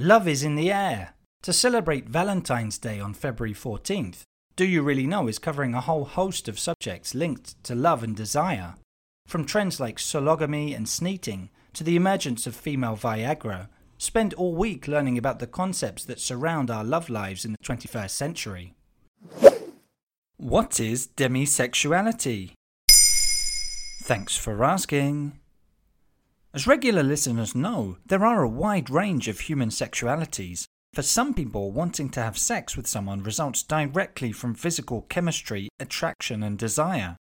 Love is in the air. To celebrate Valentine's Day on February 14th, Do You Really Know is covering a whole host of subjects linked to love and desire. From trends like sologamy and sneeting to the emergence of female Viagra, spend all week learning about the concepts that surround our love lives in the 21st century. What is demisexuality? Thanks for asking. As regular listeners know, there are a wide range of human sexualities. For some people, wanting to have sex with someone results directly from physical chemistry, attraction, and desire.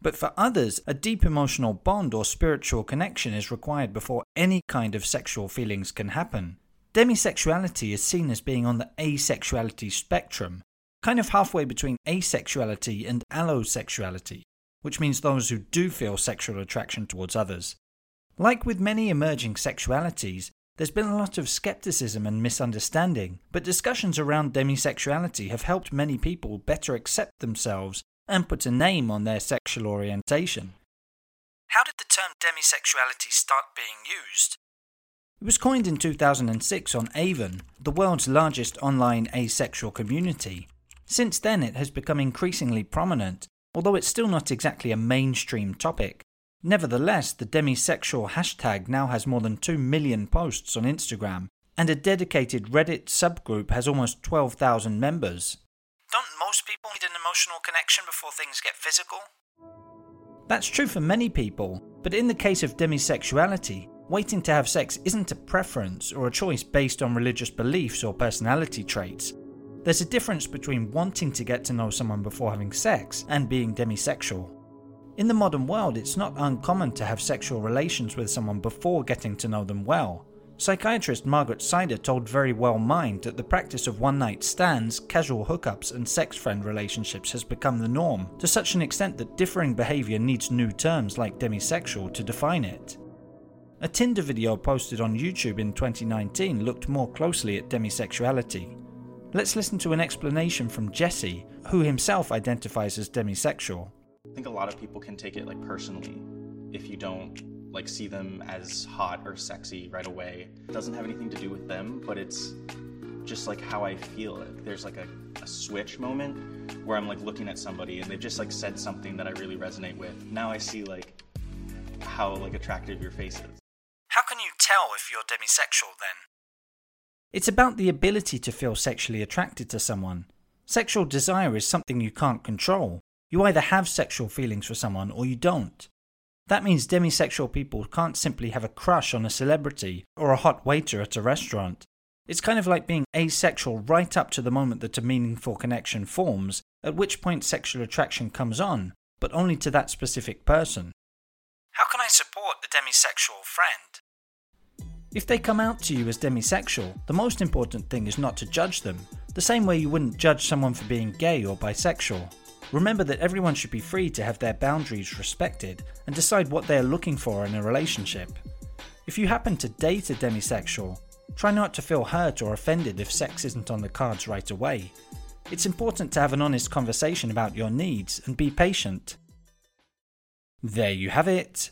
But for others, a deep emotional bond or spiritual connection is required before any kind of sexual feelings can happen. Demisexuality is seen as being on the asexuality spectrum, kind of halfway between asexuality and allosexuality, which means those who do feel sexual attraction towards others. Like with many emerging sexualities, there's been a lot of skepticism and misunderstanding, but discussions around demisexuality have helped many people better accept themselves and put a name on their sexual orientation. How did the term demisexuality start being used? It was coined in 2006 on AVEN, the world's largest online asexual community. Since then, it has become increasingly prominent, although it's still not exactly a mainstream topic. Nevertheless, the demisexual hashtag now has more than 2 million posts on Instagram, and a dedicated Reddit subgroup has almost 12,000 members. Don't most people need an emotional connection before things get physical? That's true for many people, but in the case of demisexuality, waiting to have sex isn't a preference or a choice based on religious beliefs or personality traits. There's a difference between wanting to get to know someone before having sex and being demisexual. In the modern world, it's not uncommon to have sexual relations with someone before getting to know them well. Psychiatrist Margaret Seide told Verywell Mind that the practice of one night stands, casual hookups, and sex friend relationships has become the norm, to such an extent that differing behaviour needs new terms like demisexual to define it. A Tinder video posted on YouTube in 2019 looked more closely at demisexuality. Let's listen to an explanation from Jesse, who himself identifies as demisexual. I think a lot of people can take it like personally if you don't like see them as hot or sexy right away. It doesn't have anything to do with them, but it's just like how I feel. There's like a, a switch moment where I'm like looking at somebody and they've just like said something that I really resonate with. Now I see like how like attractive your face is. How can you tell if you're demisexual then? It's about the ability to feel sexually attracted to someone. Sexual desire is something you can't control. You either have sexual feelings for someone or you don't. That means demisexual people can't simply have a crush on a celebrity or a hot waiter at a restaurant. It's kind of like being asexual right up to the moment that a meaningful connection forms, at which point sexual attraction comes on, but only to that specific person. How can I support a demisexual friend? If they come out to you as demisexual, the most important thing is not to judge them, the same way you wouldn't judge someone for being gay or bisexual. Remember that everyone should be free to have their boundaries respected and decide what they are looking for in a relationship. If you happen to date a demisexual, try not to feel hurt or offended if sex isn't on the cards right away. It's important to have an honest conversation about your needs and be patient. There you have it.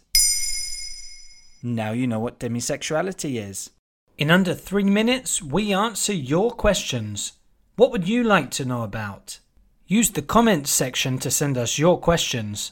Now you know what demisexuality is. In under three minutes, we answer your questions. What would you like to know about? Use the comments section to send us your questions.